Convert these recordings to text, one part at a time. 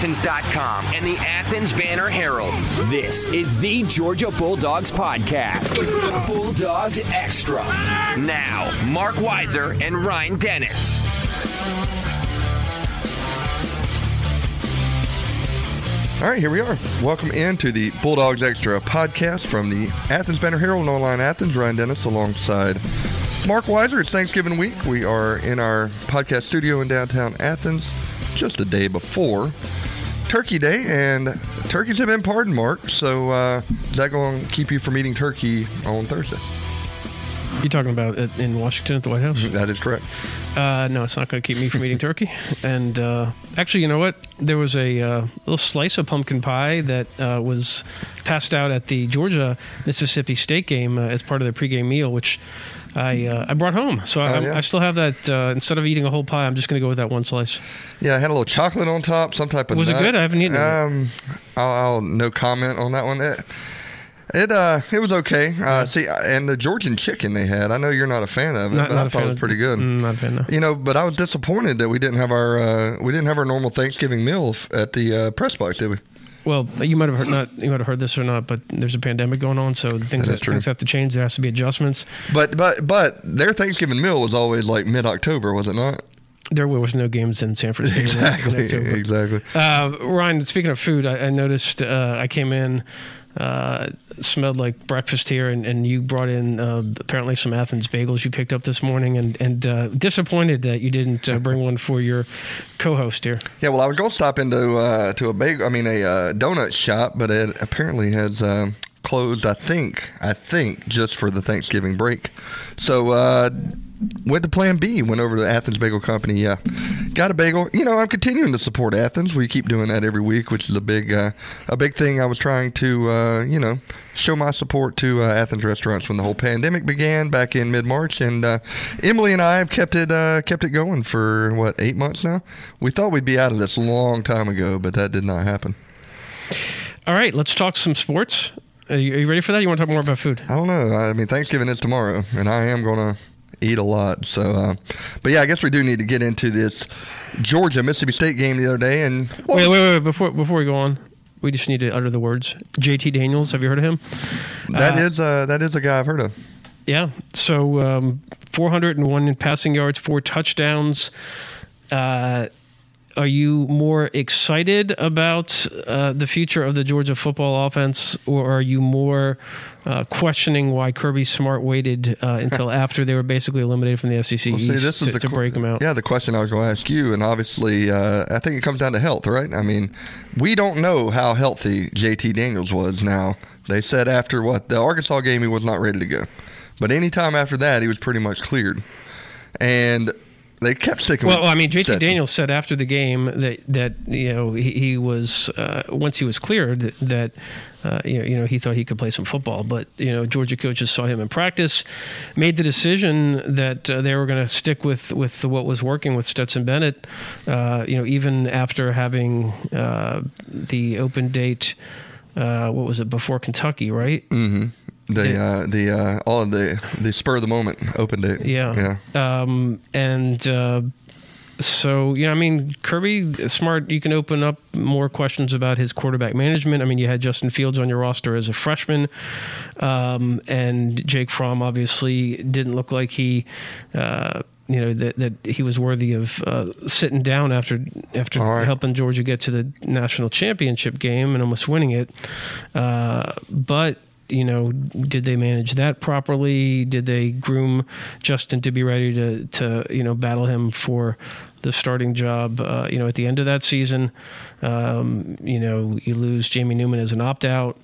OnlineAthens.com and the Athens Banner Herald, this is the Georgia Bulldogs Podcast. Bulldogs Extra. Now, Mark Weiser and Ryan Dennis. All right, here we are. Welcome into the Bulldogs Extra podcast from the Athens Banner Herald and Online Athens. Ryan Dennis alongside Mark Weiser. It's Thanksgiving week. We are in our podcast studio in downtown Athens just a day before Turkey Day, and turkeys have been pardoned, Mark. So uh, is that going to keep you from eating turkey on Thursday? You talking about it in Washington at the White House? That is correct. Uh, no, it's not going to keep me from eating turkey. And uh, actually, you know what? There was a uh, little slice of pumpkin pie that uh, was passed out at the Georgia Mississippi State game uh, as part of their pregame meal, which I uh, I brought home. So I, Oh, yeah. I still have that. Uh, instead of eating a whole pie, I'm just going to go with that one slice. Yeah, I had a little chocolate on top, some type of. Was it good? I haven't eaten. Um, I'll, I'll no comment on that one. It, it uh, it was okay. Uh, see, and the Georgian chicken they had. I know you're not a fan of it, Not, but not I thought it was pretty good. Mm, not a fan. No. You know, but I was disappointed that we didn't have our uh, we didn't have our normal Thanksgiving meal at the uh, press box, did we? Well, you might have heard not you might have heard this or not, but there's a pandemic going on, so things That things have to change. There has to be adjustments. But but but their Thanksgiving meal was always like mid October, was it not? There was no games in San Francisco. Exactly, exactly. Uh, Ryan, speaking of food, I, I noticed uh, I came in, uh, smelled like breakfast here, and, and you brought in uh, apparently some Athens bagels you picked up this morning, and and uh, disappointed that you didn't uh, bring one for your co-host here. Yeah, well, I was going to stop into uh, to a bagel, I mean a uh, donut shop, but it apparently has closed. I think, I think, just for the Thanksgiving break. So went to Plan B. Went over to Athens Bagel Company. Yeah, got a bagel. You know, I'm continuing to support Athens. We keep doing that every week, which is a big uh, a big thing. I was trying to uh, you know show my support to uh, Athens restaurants when the whole pandemic began back in mid March, and uh, Emily and I have kept it uh, kept it going for what eight months now. We thought we'd be out of this a long time ago, but that did not happen. All right, let's talk some sports. Are you, are you ready for that? You want to talk more about food? I don't know. I mean, Thanksgiving is tomorrow, and I am gonna eat a lot. So, uh, but yeah, I guess we do need to get into this Georgia Mississippi State game the other day. And Wait, wait, wait! Before before we go on, we just need to utter the words. J.T. Daniels, have you heard of him? that uh, is uh, that is a guy I've heard of. Yeah. So um, 401 in passing yards, four touchdowns. Uh, are you more excited about uh, the future of the Georgia football offense, or are you more uh, questioning why Kirby Smart waited uh, until after they were basically eliminated from the SEC Well, see, East this is to, the to break them out? Yeah, the question I was going to ask you, and obviously, uh, I think it comes down to health, right? I mean, we don't know how healthy JT Daniels was. Now they said after what the Arkansas game, he was not ready to go, but anytime after that, he was pretty much cleared, and they kept sticking. Well, with I mean, JT. Daniels said after the game that that you know he, he was uh, once he was cleared that uh, you know you know he thought he could play some football, but you know Georgia coaches saw him in practice, made the decision that uh, they were going to stick with with what was working with Stetson Bennett. Uh, you know, even after having uh, the open date. Uh, what was it before Kentucky, right? The uh, the uh, all of the the spur of the moment open date. Yeah. yeah. Um, and uh, so, you know, I mean, Kirby Smart, you can open up more questions about his quarterback management. I mean, you had Justin Fields on your roster as a freshman, um, and Jake Fromm obviously didn't look like he. Uh, you know that, that he was worthy of uh, sitting down after after right. helping Georgia get to the national championship game and almost winning it. Uh, but you know, did they manage that properly? Did they groom Justin to be ready to to you know battle him for the starting job? Uh, you know, at the end of that season, um, you know, you lose Jamie Newman as an opt out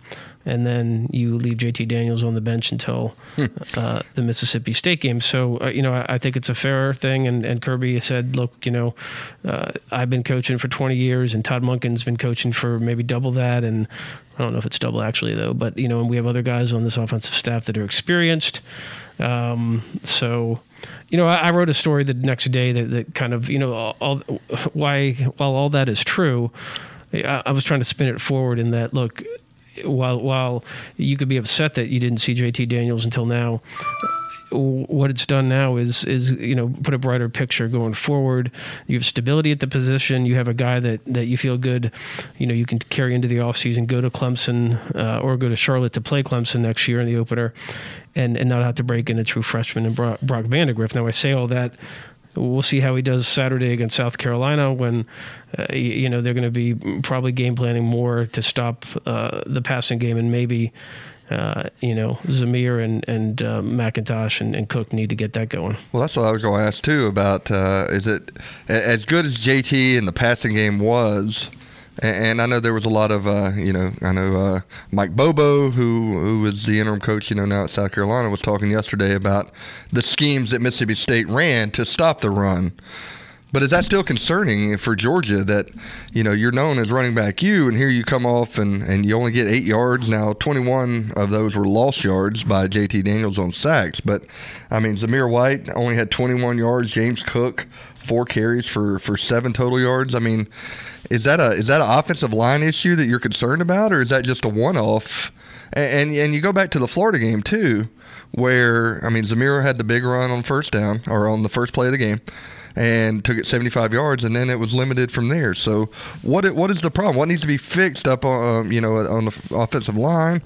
and then you leave JT Daniels on the bench until Hmm. uh, the Mississippi State game. So, uh, you know, I, I think it's a fair thing. And, and Kirby said, look, you know, uh, I've been coaching for 20 years, and Todd Monken's been coaching for maybe double that. And I don't know if it's double actually, though, but, you know, and we have other guys on this offensive staff that are experienced. Um, so, you know, I, I wrote a story the next day that, that kind of, you know, all, all why, while all that is true, I, I was trying to spin it forward in that, look, while while you could be upset that you didn't see JT Daniels until now, what it's done now is is you know put a brighter picture going forward. You have stability at the position. You have a guy that that you feel good. You know you can carry into the offseason, go to Clemson uh, or go to Charlotte to play Clemson next year in the opener, and and not have to break in a true freshman and Brock, Brock Vandagriff. Now I say all that. We'll see how he does Saturday against South Carolina when, uh, you know, they're going to be probably game planning more to stop uh, the passing game and maybe, uh, you know, Zamir and and uh, McIntosh and, and, Cook need to get that going. Well, that's what I was going to ask too about. Uh, is it as good as JT in the passing game was? And I know there was a lot of, uh, you know, I know uh, Mike Bobo, who who is the interim coach, you know, now at South Carolina, was talking yesterday about the schemes that Mississippi State ran to stop the run. But is that still concerning for Georgia that, you know, you're known as running back you, and here you come off and, and you only get eight yards. Now, 21 of those were lost yards by JT Daniels on sacks. But, I mean, Zamir White only had 21 yards. James Cook, four carries for, for seven total yards. I mean, is that a is that an offensive line issue that you're concerned about, or is that just a one off? And, and, and you go back to the Florida game too, where I mean Zamir had the big run on first down or on the first play of the game, and took it 75 yards, and then it was limited from there. So what what is the problem? What needs to be fixed up on um, you know on the offensive line?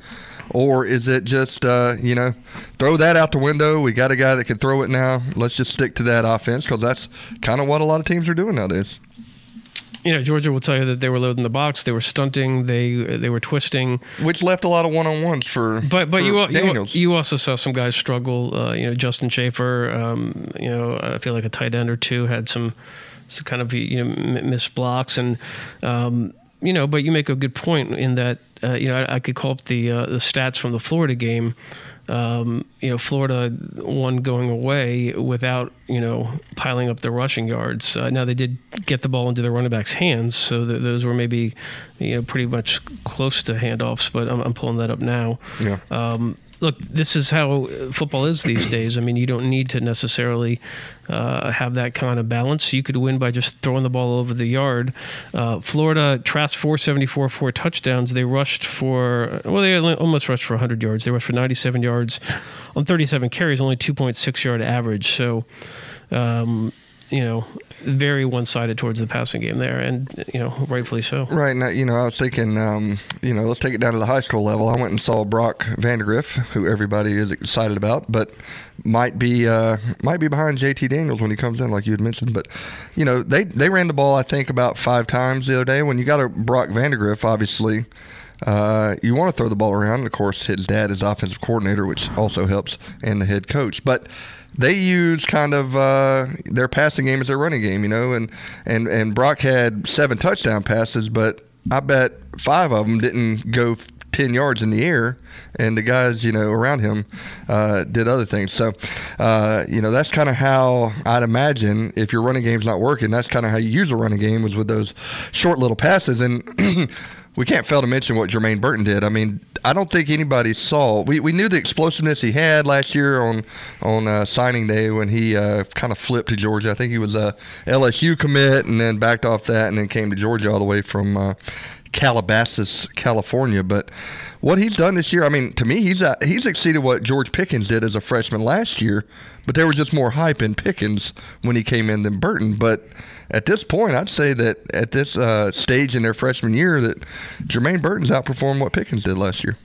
Or is it just, uh, you know, throw that out the window? We got a guy that can throw it now. Let's just stick to that offense because that's kind of what a lot of teams are doing nowadays you know, Georgia will tell you that they were loading the box, they were stunting, they they were twisting, which left a lot of one on ones for. But but for you, Daniels. you also saw some guys struggle. Uh, you know, Justin Shaffer. Um, you know, I feel like a tight end or two had some, some kind of you know missed blocks and. Um, you know, but you make a good point in that uh, you know I, I, could call up the uh, the stats from the Florida game um, you know, Florida won going away without, you know, piling up the rushing yards. Uh, now they did get the ball into the running back's hands, so th- those were maybe, you know, pretty much close to handoffs. But I'm, I'm pulling that up now. Yeah. Um, look, this is how football is these days. I mean, you don't need to necessarily uh, have that kind of balance. You could win by just throwing the ball over the yard. Uh, Florida Trask 474, four touchdowns. They rushed for, well, they almost rushed for 100 yards. They rushed for 97 yards on 37 carries, only 2.6 yard average. So, um, you know, very one-sided towards the passing game there, and you know, rightfully so. Right now, you know, I was thinking, um, you know, let's take it down to the high school level. I went and saw Brock Vandagriff, who everybody is excited about, but might be uh, might be behind JT Daniels when he comes in, like you had mentioned. But you know, they they ran the ball, I think, about five times the other day. When you got a Brock Vandagriff, obviously. Uh, you want to throw the ball around. Of course, his dad is offensive coordinator, which also helps, and the head coach. But they use kind of uh, their passing game as their running game, you know. And and and Brock had seven touchdown passes, but I bet five of them didn't go 10 yards in the air, and the guys, you know, around him uh, did other things. So, uh, you know, that's kind of how I'd imagine if your running game's not working, that's kind of how you use a running game was with those short little passes. And we can't fail to mention what Jermaine Burton did. I mean, I don't think anybody saw. We, we knew the explosiveness he had last year on on uh, signing day when he uh, kind of flipped to Georgia. I think he was a LSU commit and then backed off that and then came to Georgia all the way from uh, Calabasas, California. But what he's done this year, I mean, to me, he's uh, he's exceeded what George Pickens did as a freshman last year. But there was just more hype in Pickens when he came in than Burton. But at this point, I'd say that at this uh, stage in their freshman year, that Jermaine Burton's outperformed what Pickens did last year.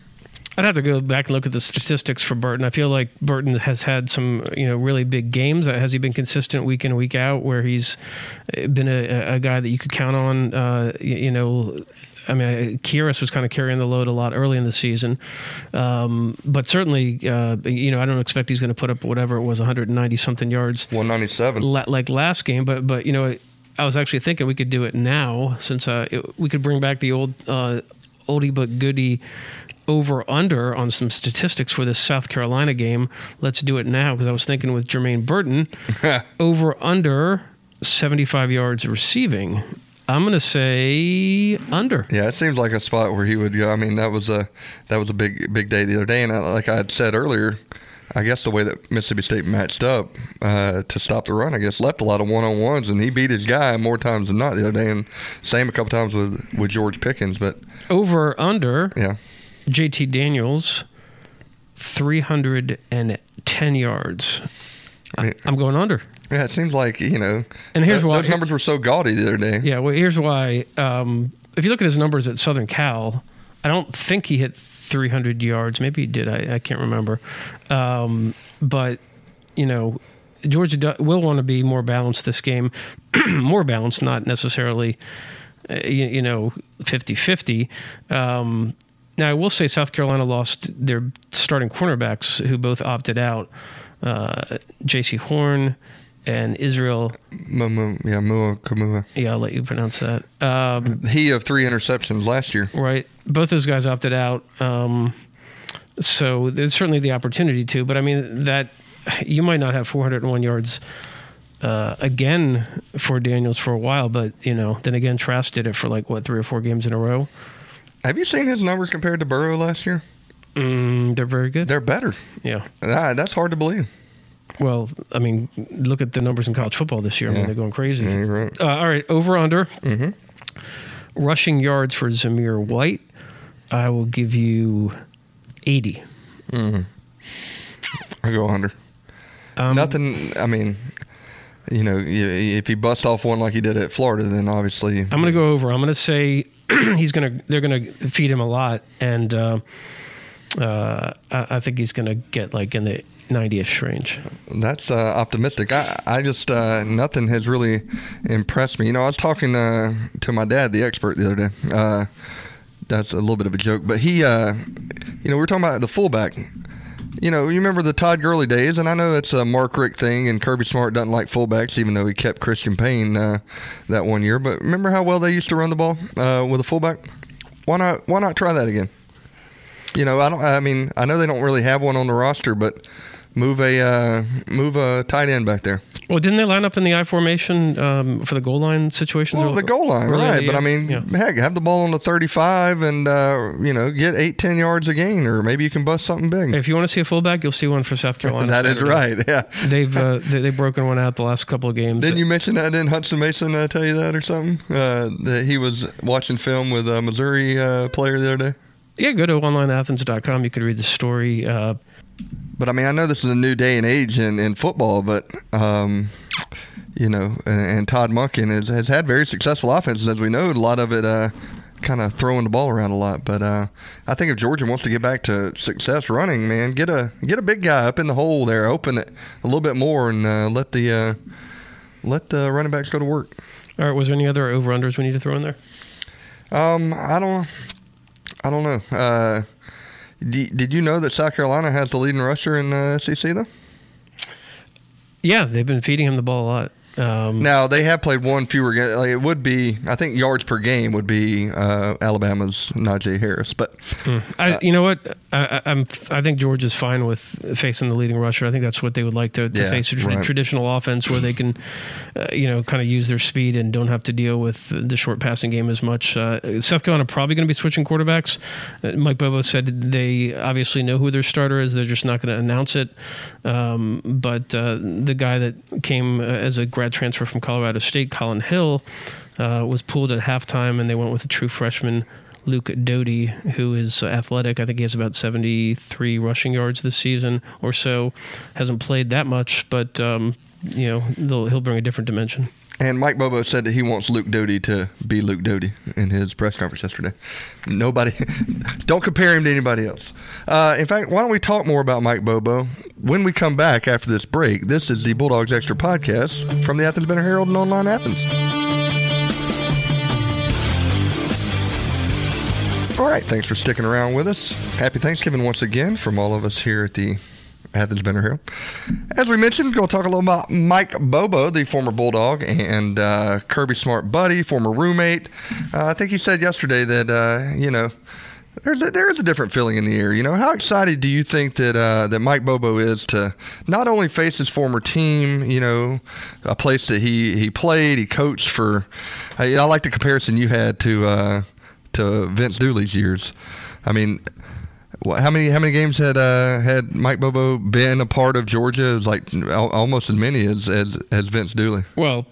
I'd have to go back and look at the statistics for Burton. I feel like Burton has had some, you know, really big games. Has he been consistent week in week out, where he's been a, a guy that you could count on? Uh, you know, I mean, Kearis was kind of carrying the load a lot early in the season, um, but certainly, uh, you know, I don't expect he's going to put up whatever it was, 190 something yards, 197, la- like last game. But but you know, I was actually thinking we could do it now since uh, it, we could bring back the old uh, oldie but goodie over under on some statistics for this South Carolina game. Let's do it now because I was thinking with Jermaine Burton over under 75 yards receiving. I'm going to say under. Yeah, it seems like a spot where he would go. I mean, that was a that was a big big day the other day, and I, like I had said earlier, I guess the way that Mississippi State matched up uh, to stop the run, I guess left a lot of one on ones, and he beat his guy more times than not the other day, and same a couple times with with George Pickens. But over under, yeah, JT Daniels, three hundred and ten yards. I, I'm going under. Yeah, it seems like you know. And here's why those numbers were so gaudy the other day. Yeah, well, here's why. Um, if you look at his numbers at Southern Cal, I don't think he hit 300 yards. Maybe he did. I, I can't remember. Um, but you know, Georgia will want to be more balanced this game. more balanced, not necessarily, uh, you, you, know, 50-50. Um, now, I will say South Carolina lost their starting cornerbacks, who both opted out. Uh, Jaycee Horn and Israel. Yeah, Mukuamu. Yeah, I'll let you pronounce that. Um, he of three interceptions last year. Right. Both those guys opted out. Um, so there's certainly the opportunity to, but I mean, that you might not have 401 yards uh, again for Daniels for a while, but, you know, then again, Trask did it for like, what, three or four games in a row? Have you seen his numbers compared to Burrow last year? Mm, they're very good. They're better. Yeah. Ah, that's hard to believe. Well, I mean, look at the numbers in college football this year. I mean, they're going crazy. Yeah, right. Uh, all right, over under. Mm-hmm. Rushing yards for Zamir White. I will give you 80. Mm-hmm. I go under. Um, Nothing. I mean, you know, if he busts off one like he did at Florida, then obviously I'm going to go over. I'm going to say he's going to. They're going to feed him a lot, and uh, uh, I, I think he's going to get like in the 90ish range. That's uh, optimistic. I, I just uh, nothing has really impressed me. You know, I was talking uh, to my dad, the expert, the other day. Uh, that's a little bit of a joke, but he, uh, you know, we were talking about the fullback. You know, you remember the Todd Gurley days, and I know it's a Mark Richt thing, and Kirby Smart doesn't like fullbacks, even though he kept Christian Payne that one year. But remember how well they used to run the ball with a fullback? Why not? Why not try that again? You know, I don't. I mean, I know they don't really have one on the roster, but move a uh, move a tight end back there. Well, didn't they line up in the I formation um, for the goal line situations? Well, the goal line, right? the But I mean, Yeah. heck, have the ball on the thirty-five, and uh, you know, get eight, ten yards a gain, or maybe you can bust something big. if you want to see a fullback, you'll see one for South Carolina. that is right. Yeah. They've uh, they, they've broken one out the last couple of games. Didn't you mention that? Didn't Hutson Mason uh, tell you that or something? Uh, that he was watching film with a Missouri uh, player the other day. Yeah, go to onlineathens.com. You could read the story. Uh, But I mean, I know this is a new day and age in, in football, but um, you know, and, and Todd Monken has, has had very successful offenses, as we know. A lot of it uh, kind of throwing the ball around a lot. But uh, I think if Georgia wants to get back to success running, man, get a get a big guy up in the hole there, open it a little bit more, and uh, let the uh, let the running backs go to work. all right, was there any other over unders we need to throw in there? Um, I don't, I don't know. Uh, d- did you know that South Carolina has the leading rusher in uh, SEC though? Yeah, they've been feeding him the ball a lot. Um, Now they have played one fewer. ga- Like it would be, I think yards per game would be uh, Alabama's Najee Harris, but I, you know what? I, I- I'm. I think Georgia's fine with facing the leading rusher. I think that's what they would like to, to Yeah, face a tra- right. traditional offense where they can, uh, you know, kind of use their speed and don't have to deal with the short passing game as much. Uh, South Carolina probably going to be switching quarterbacks. Uh, Mike Bobo said they obviously know who their starter is. They're just not going to announce it. Um, but uh, the guy that came uh, as a grad transfer from Colorado State, Collin Hill, uh, was pulled at halftime, and they went with a true freshman. Luke Doty, who is athletic. I think he has about 73 rushing yards this season or so. Hasn't played that much, but um, you know he'll bring a different dimension. And Mike Bobo said that he wants Luke Doty to be Luke Doty in his press conference yesterday. Nobody, don't compare him to anybody else. Uh, in fact, why don't we talk more about Mike Bobo when we come back after this break? This is the Bulldogs Extra podcast from the Athens Banner Herald and Online Athens. All right, thanks for sticking around with us. Happy Thanksgiving once again from all of us here at the Athens Banner Herald. As we mentioned, we're going to talk a little about Mike Bobo, the former Bulldog, and uh, Kirby Smart buddy, former roommate. Uh, I think he said yesterday that, uh, you know, there's a, there is a different feeling in the air. You know, how excited do you think that uh, that Mike Bobo is to not only face his former team, you know, a place that he, he played, he coached for. I, I like the comparison you had to uh, to Vince Dooley's years. I mean, how many how many games had uh, had Mike Bobo been a part of Georgia? It was like al- almost as many as as, as Vince Dooley. Well,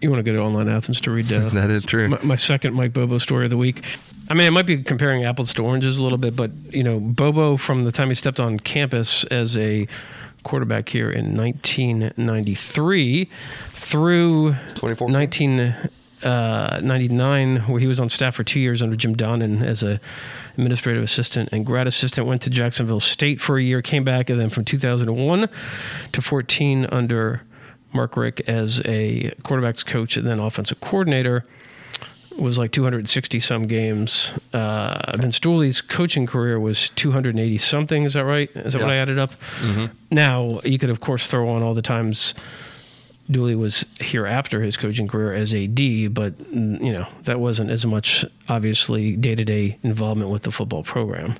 you want to go to Online Athens to read uh, That is true. my, my second Mike Bobo story of the week. I mean, I might be comparing apples to oranges a little bit, but you know, Bobo from the time he stepped on campus as a quarterback here in 1993 through 24. 1999, where he was on staff for two years under Jim Donnan as a administrative assistant and grad assistant. Went to Jacksonville State for a year, came back, and then from 2001 to 14 under Mark Richt as a quarterbacks coach and then offensive coordinator was like 260 some games. Uh, Vince Dooley's coaching career was 280 something. Is that right? Is that what I added up? Now you could of course throw on all the times Dooley was here after his coaching career as AD, but mm, you know that wasn't as much obviously day to day involvement with the football program.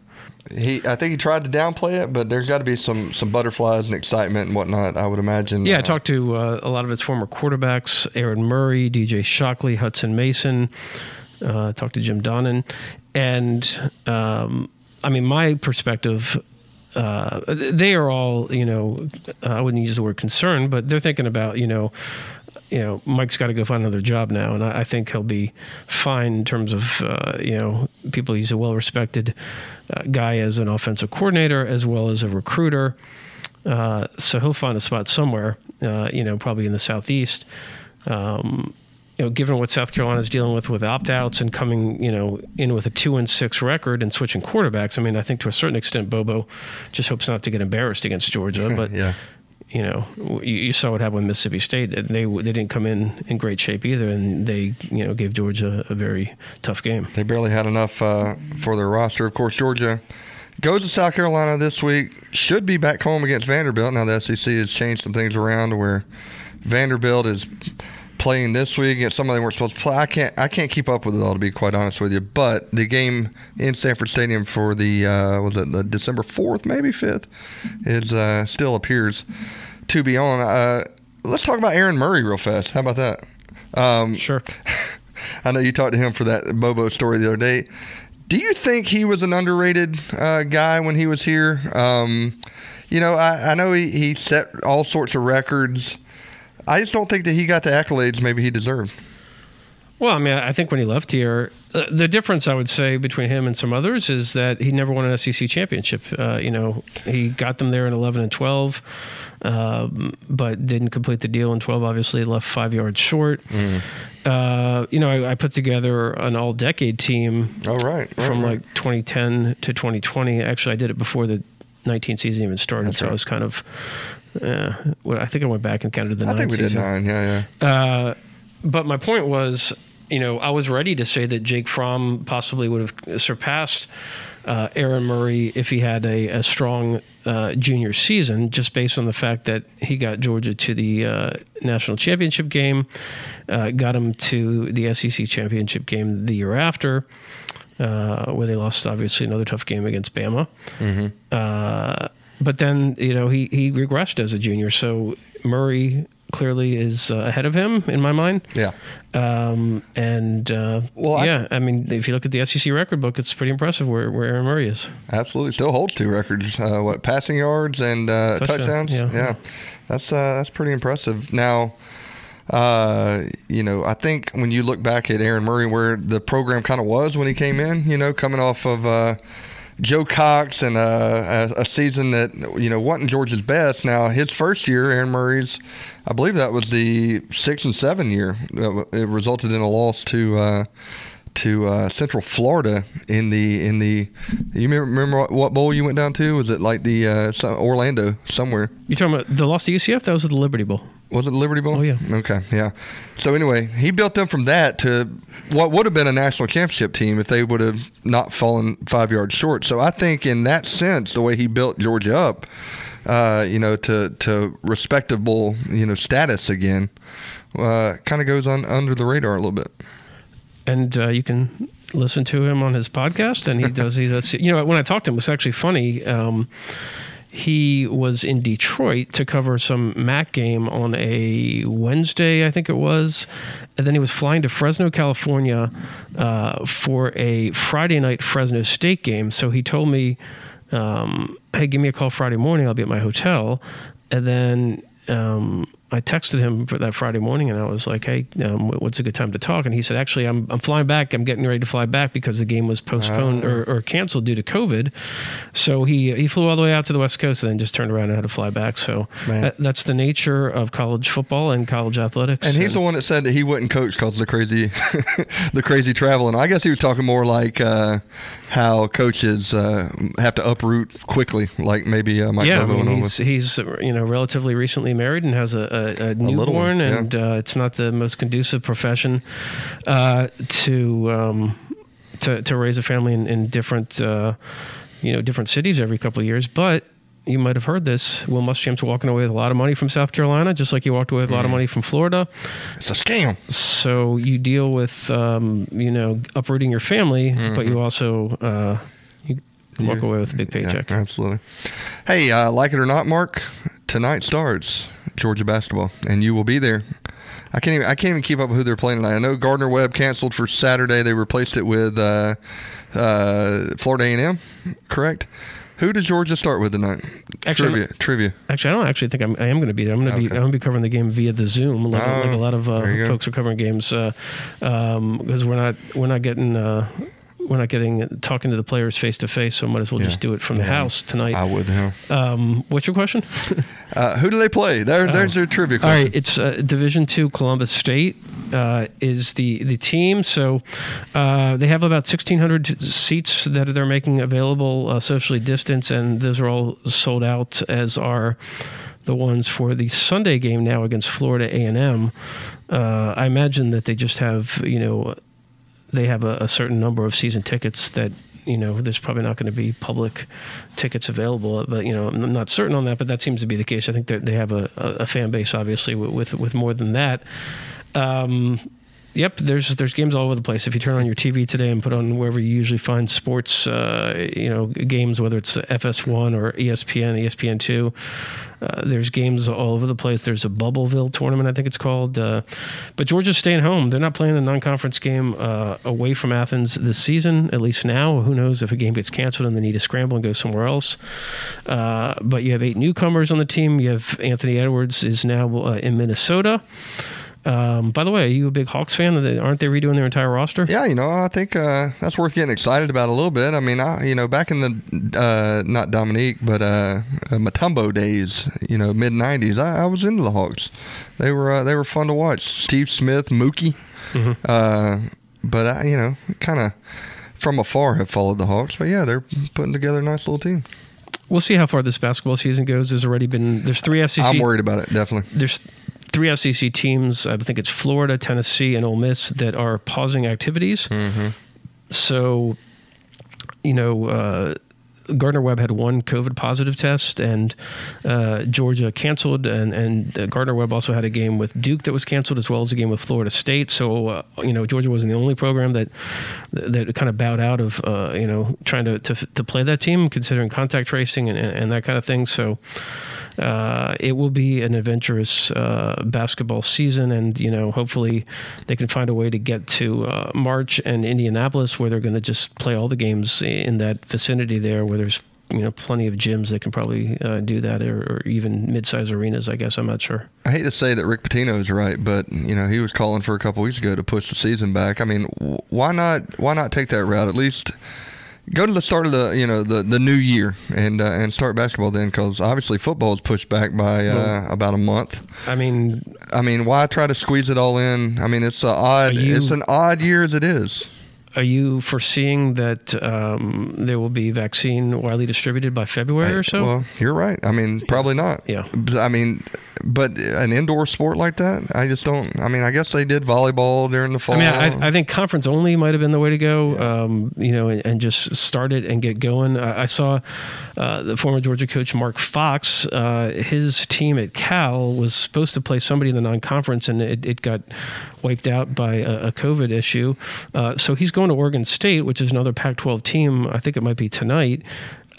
He, I think he tried to downplay it, but there's got to be some some butterflies and excitement and whatnot. I would imagine. Yeah, I talked to uh, a lot of his former quarterbacks: Aaron Murray, DJ Shockley, Hutson Mason. Uh, talked to Jim Donnan, and um, I mean, my perspective. Uh, they are all, you know, uh, I wouldn't use the word concerned, but they're thinking about, you know, you know, Mike's got to go find another job now, and I, I think he'll be fine in terms of, uh, you know, people. He's a well-respected uh, guy as an offensive coordinator as well as a recruiter. Uh, so he'll find a spot somewhere, uh, you know, probably in the southeast. Um, you know, given what South Carolina is dealing with with opt-outs and coming, you know, in with a two and six record and switching quarterbacks, I mean, I think to a certain extent, Bobo just hopes not to get embarrassed against Georgia. But Yeah. you know, you, you saw what happened with Mississippi State. They they didn't come in in great shape either, and they you know gave Georgia a very tough game. They barely had enough uh, for their roster. Of course, Georgia goes to South Carolina this week. Should be back home against Vanderbilt. Now the SEC has changed some things around to where Vanderbilt is playing this week against somebody they weren't supposed to play. I can't I can't keep up with it all to be quite honest with you. But the game in Sanford Stadium for the uh, was it the December fourth maybe fifth is uh, still appears to be on. Uh, let's talk about Aaron Murray real fast. How about that? Um, Sure. I know you talked to him for that Bobo story the other day. Do you think he was an underrated uh, guy when he was here? Um, you know, I, I know he, he set all sorts of records. I just don't think that he got the accolades maybe he deserved. Well, I mean, I think when he left here, uh, the difference I would say between him and some others is that he never won an SEC championship. Uh, you know, he got them there in 11 and 12, um, but didn't complete the deal in 12. Obviously, left five yards short. Uh, you know, I, I put together an all-decade team Oh, right. right, from right. like 2010 to 2020. Actually, I did it before the 19 season even started, so I was kind of. Uh, what I think I went back and counted the I nine think we did nine. Yeah, yeah. Uh, but my point was, you know, I was ready to say that Jake Fromm possibly would have surpassed uh, Aaron Murray if he had a, a strong uh, junior season, just based on the fact that he got Georgia to the uh, national championship game, uh, got him to the SEC championship game the year after. Uh, where they lost, obviously, another tough game against Bama. Uh, but then, you know, he, he regressed as a junior. So Murray clearly is uh, ahead of him in my mind. Yeah. Um, and uh, Well, yeah, I, mean, if you look at the SEC record book, it's pretty impressive where, where Aaron Murray is. Absolutely, still holds two records. Uh, what passing yards and uh, Touchdown, touchdowns? yeah. that's uh, that's pretty impressive. Now, uh, you know, I think when you look back at Aaron Murray, where the program kind of was when he came in, you know, coming off of. Uh, Joe Cox and uh, a, a season that you know wasn't Georgia's best. Now his first year, Aaron Murray's, I believe that was the six and seven year. It resulted in a loss to. Uh, to uh, Central Florida in the in the. You remember what bowl you went down to? Was it like the uh, Orlando somewhere? You talking about the loss to UCF? That was the Liberty Bowl. Was it Liberty Bowl? Oh yeah. Okay, yeah. So anyway, he built them from that to what would have been a national championship team if they would have not fallen five yards short. So I think in that sense, the way he built Georgia up, uh, you know, to to respectable you know status again, uh, kind of goes on under the radar a little bit and uh, you can listen to him on his podcast. And he does. He does. You know, when I talked to him, it was actually funny. Um, he was in Detroit to cover some MAC game on a Wednesday, I think it was, and then he was flying to Fresno, California, uh, for a Friday night Fresno State game. So he told me, um, "Hey, give me a call Friday morning. I'll be at my hotel." And then um, I texted him for that Friday morning, and I was like, "Hey, um, what's a good time to talk?" And he said, "Actually, I'm I'm flying back. I'm getting ready to fly back because the game was postponed or, or, canceled due to COVID." So he he flew all the way out to the West Coast and then just turned around and had to fly back. So that, that's the nature of college football and college athletics. And he's and, the one that said that he wouldn't coach because the crazy the crazy traveling. I guess he was talking more like uh, how coaches uh, have to uproot quickly, like maybe uh, Mike yeah, I mean, he's, he's you know relatively recently married and has a a, a newborn, a and yeah. uh, it's not the most conducive profession uh, to, um, to to raise a family in, in different uh, you know different cities every couple of years. But you might have heard this. Will Muschamp's walking away with a lot of money from South Carolina, just like he walked away with a lot of mm. money from Florida. It's a scam. So you deal with, um, you know, uprooting your family, mm-hmm. but you also uh, you walk away with a big paycheck. Yeah, absolutely. Hey, uh, like it or not, Mark, tonight starts Georgia basketball, and you will be there. I can't even I can't even keep up with who they're playing tonight. I know Gardner Webb canceled for Saturday. They replaced it with uh, uh, Florida A and M. Correct. Who does Georgia start with tonight? Actually, trivia. trivia. Actually, I don't actually think I'm, I am going to be there. I'm going to okay. be. I'm going to be covering the game via the Zoom, like, like a oh, lot of uh, folks are covering games, because uh, um, we're not we're not getting uh, we're not getting talking to the players face to face, so might as well yeah. just do it from the house tonight. I would. Yeah. Um, what's your question? uh, who do they play? There, there's their trivia question. All right, it's uh, Division Two. Columbus State uh, is the the team. So uh, they have about 1,600 seats that they're making available uh, socially distanced, and those are all sold out. As are the ones for the Sunday game now against Florida A and M. Uh, I imagine that they just have you know they have a, a certain number of season tickets that you know, there's probably not going to be public tickets available. But you know, I'm not certain on that, but that seems to be the case. I think they have a, a, fan base, obviously, with with, with more than that. Um, Yep, there's there's games all over the place. If you turn on your TV today and put on wherever you usually find sports, uh, you know, games, whether it's FS1 or ESPN, ESPN2, uh, there's games all over the place. There's a Bubbleville tournament, I think it's called. Uh, but Georgia's staying home. They're not playing a non-conference game uh, away from Athens this season, at least now. Who knows if a game gets canceled and they need to scramble and go somewhere else. Uh, but you have eight newcomers on the team. You have Anthony Edwards is now uh, in Minnesota. Um, by the way, are you a big Hawks fan? Aren't they redoing their entire roster? Yeah, you know, I think uh, that's worth getting excited about a little bit. I mean, I, you know, back in the uh, not Dominique, but uh, uh Mutombo days, you know, mid '90s, I, I, was into the Hawks. They were uh, they were fun to watch. Steve Smith, Mookie, mm-hmm. Uh, but I, you know, kind of from afar have followed the Hawks. But yeah, they're putting together a nice little team we'll see how far this basketball season goes. There's already been there's three SEC. I'm worried about it definitely. There's three SEC teams. I think it's Florida, Tennessee, and Ole Miss that are pausing activities. Mm-hmm. So, you know, uh, Gardner Webb had one COVID positive test, and uh, Georgia canceled, and and uh, Gardner Webb also had a game with Duke that was canceled, as well as a game with Florida State. So uh, you know, Georgia wasn't the only program that that kind of bowed out of uh, you know trying to, to, to play that team, considering contact tracing and, and that kind of thing. So uh, it will be an adventurous uh, basketball season, and you know, hopefully, they can find a way to get to uh, March and Indianapolis, where they're going to just play all the games in that vicinity there, where there's you know plenty of gyms that can probably uh, do that, or, or even mid-sized arenas. I guess I'm not sure. I hate to say that Rick Pitino is right, but you know he was calling for a couple weeks ago to push the season back. I mean, why not? Why not take that route? At least go to the start of the you know the the new year and uh, and start basketball then because obviously football is pushed back by uh, Well- about a month. I mean, I mean, why try to squeeze it all in? I mean, it's a odd. You- it's an odd year as it is. are you foreseeing that um, there will be vaccine widely distributed by February or so? Well, you're right. I mean, probably not. Yeah. I mean, but an indoor sport like that, I just don't. I mean, I guess they did volleyball during the fall. I mean, I, I think conference only might have been the way to go. Um, you know, and, and just start it and get going. I, I saw uh, the former Georgia coach Mark Fox. Uh, his team at Cal was supposed to play somebody in the non-conference, and it, it got wiped out by a, a COVID issue. Uh, so he's going to Oregon State, which is another Pac-12 team. I think it might be tonight.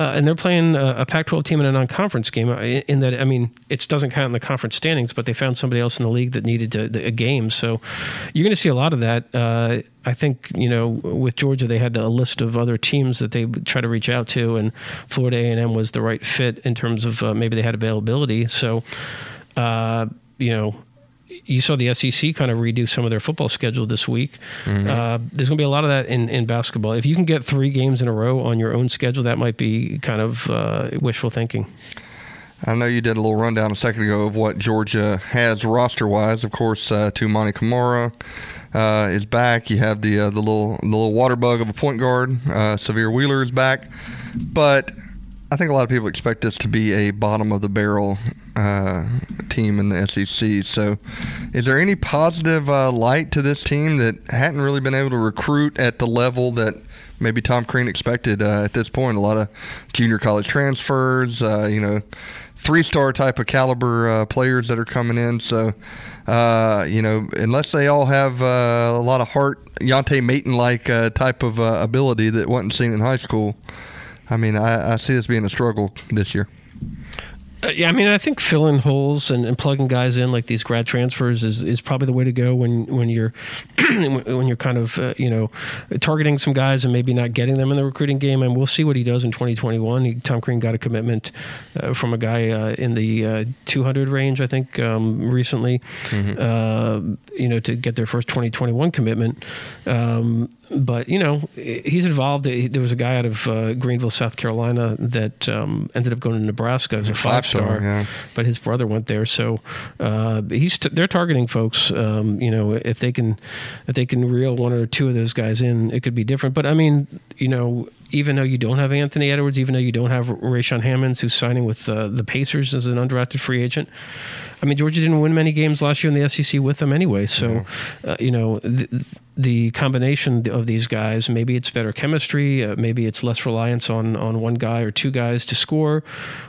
Uh, and they're playing a, a Pac-12 team in a non-conference game. uh, In, in that, I mean, it doesn't count in the conference standings, but they found somebody else in the league that needed to, the, a game. So you're going to see a lot of that. Uh, I think you know, with Georgia, they had a list of other teams that they try to reach out to, and Florida A&M was the right fit in terms of uh, maybe they had availability. So, uh, you know. You saw the SEC kind of redo some of their football schedule this week. Uh, there's going to be a lot of that in, in basketball. If you can get three games in a row on your own schedule, that might be kind of uh, wishful thinking. I know you did a little rundown a second ago of what Georgia has roster wise. Of course, uh, Toumani Camara uh, is back. You have the uh, the little the little water bug of a point guard. Uh, Sahvir Wheeler is back, but I think a lot of people expect this to be a bottom of the barrel uh, team in the SEC. So, is there any positive uh, light to this team that hadn't really been able to recruit at the level that maybe Tom Crean expected uh, at this point? A lot of junior college transfers, uh, you know, three star type of caliber uh, players that are coming in. So, uh, you know, unless they all have a lot of heart, Yante Maten like type of ability that wasn't seen in high school. I mean, I, I see this being a struggle this year. Uh, yeah, I mean, I think filling holes and, and plugging guys in like these grad transfers is, is probably the way to go when when you're when you're kind of uh, you know targeting some guys and maybe not getting them in the recruiting game. And we'll see what he does in 2021. He, Tom Crean got a commitment uh, from a guy uh, in the uh, 200 range, I think, um, recently. Uh, you know, to get their first 2021 commitment. Um, but you know he's involved. There was a guy out of uh, Greenville, South Carolina, that um, ended up going to Nebraska as a five star. Yeah. But his brother went there, so uh, he's t- they're targeting folks. Um, you know, if they can if they can reel one or two of those guys in, it could be different. But I mean, you know. Even though you don't have Anthony Edwards, even though you don't have Rayshaun Hammonds, who's signing with uh, the Pacers as an undrafted free agent, I mean, Georgia didn't win many games last year in the SEC with them anyway. So, uh, you know, the, the combination of these guys, maybe it's better chemistry, uh, maybe it's less reliance on on one guy or two guys to score.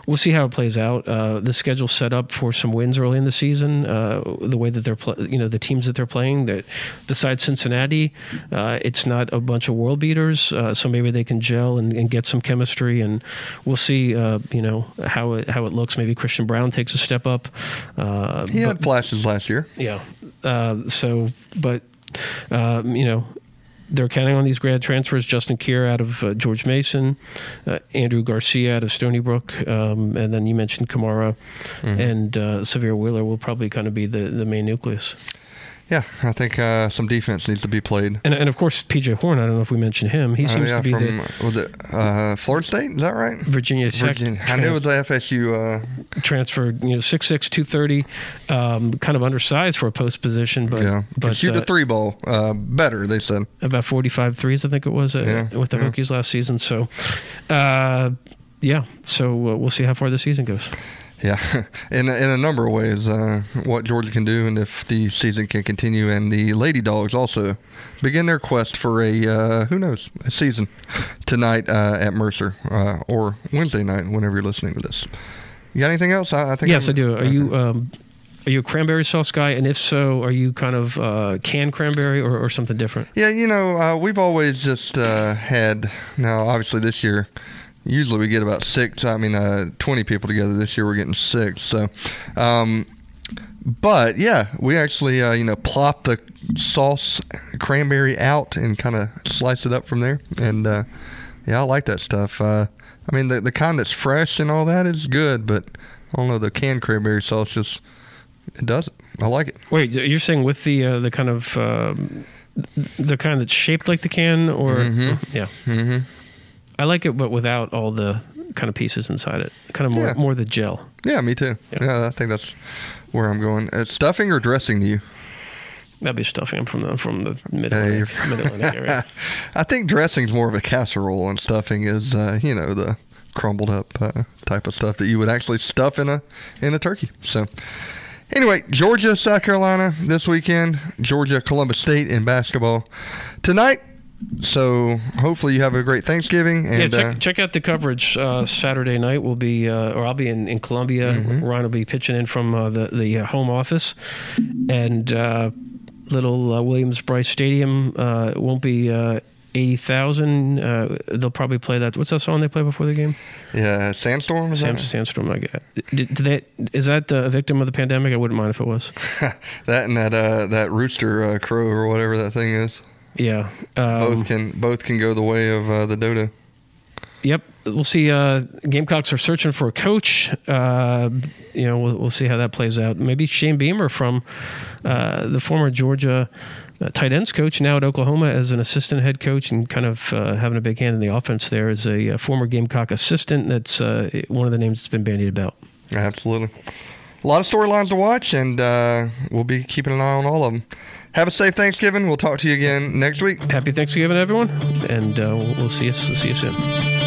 We'll see how it plays out. Uh, the schedule's set up for some wins early in the season. Uh, the way that they're, pl- you know, the teams that they're playing. That besides Cincinnati, uh, it's not a bunch of world beaters. Uh, so maybe they can gel and, and get some chemistry, and we'll see. Uh, you know how it how it looks. Maybe Christian Brown takes a step up. Uh, He but- had flashes last year. yeah. Uh, so, but um, you know, they're counting on these grad transfers: Justin Kier out of uh, George Mason, uh, Andrew Garcia out of Stony Brook, um, and then you mentioned Camara and uh, Sahvir Wheeler will probably kind of be the the main nucleus. Yeah, I think uh, some defense needs to be played. And and of course, PJ Horne. I don't know if we mentioned him. He Oh, seems yeah, to be from the was it uh, Florida State? Is that right? Virginia Tech. Virginia. I knew it was trans- the FSU. Uh, transferred. You know, six six two thirty, um, kind of undersized for a post position, but yeah, but shoot uh, the three ball uh, better. They said. about 45 threes, I think it was, uh, Yeah, with the yeah. Hokies last season. So, uh, yeah, so uh, we'll see how far the season goes. Yeah, in in a number of ways, uh, what Georgia can do, and if the season can continue, and the Lady Dogs also begin their quest for a uh, who knows a season tonight uh, at Mercer uh, or Wednesday night, whenever you're listening to this. You got anything else? I, I think. Yes, I'm- I do. Are okay. you um, are you a cranberry sauce guy? And if so, are you kind of uh, canned cranberry or, or something different? Yeah, you know, uh, we've always just uh, had. Now, obviously, this year, usually we get about six. I mean, uh, twenty people together. This year, we're getting six. So, um, but yeah, we actually, uh, you know, plop the sauce cranberry out and kind of slice it up from there. And uh, yeah, I like that stuff. Uh, I mean, the the kind that's fresh and all that is good, but I don't know the canned cranberry sauce just it does it. I like it. Wait, you're saying with the uh, the kind of um, the kind that's shaped like the can, or Mhm. yeah, hmm I like it, but without all the kind of pieces inside it. Kind of more Yeah. more the gel. Yeah, me too. Yeah. Yeah, I think that's where I'm going. Uh, stuffing or dressing to you? That'd be stuffing. I'm from the from the mid Atlantic, mid Atlantic area. I think dressing's more of a casserole, and stuffing is, uh, you know, the crumbled up uh, type of stuff that you would actually stuff in a in a turkey. So, anyway, Georgia, South Carolina this weekend. Georgia, Columbus State in basketball tonight. So hopefully you have a great Thanksgiving. yeah, check, uh, check out the coverage. Uh, Saturday night will be, uh, or I'll be in, in Columbia. Mm-hmm. Ryan will be pitching in from uh, the the uh, home office, and uh, little uh, Williams Brice Stadium uh, won't be. Uh, Eighty thousand. Uh, they'll probably play that. What's that song they play before the game? yeah, Sandstorm. Is Sam, that? Sandstorm. I guess. Did, did they, is that a victim of the pandemic? I wouldn't mind if it was. that and that uh, that rooster uh, crow or whatever that thing is. Yeah. Um, Both can both can go the way of uh, the dodo. Yep, we'll see. Uh, Gamecocks are searching for a coach. Uh, you know, we'll, we'll see how that plays out. Maybe Shane Beamer from uh, the former Georgia uh, tight ends coach, now at Oklahoma as an assistant head coach, and kind of uh, having a big hand in the offense. There is a, uh former Gamecock assistant. That's uh, one of the names that's been bandied about. Absolutely. A lot of storylines to watch, and uh, we'll be keeping an eye on all of them. Have a safe Thanksgiving. We'll talk to you again next week. Happy Thanksgiving, everyone, and uh, we'll, see you see you soon.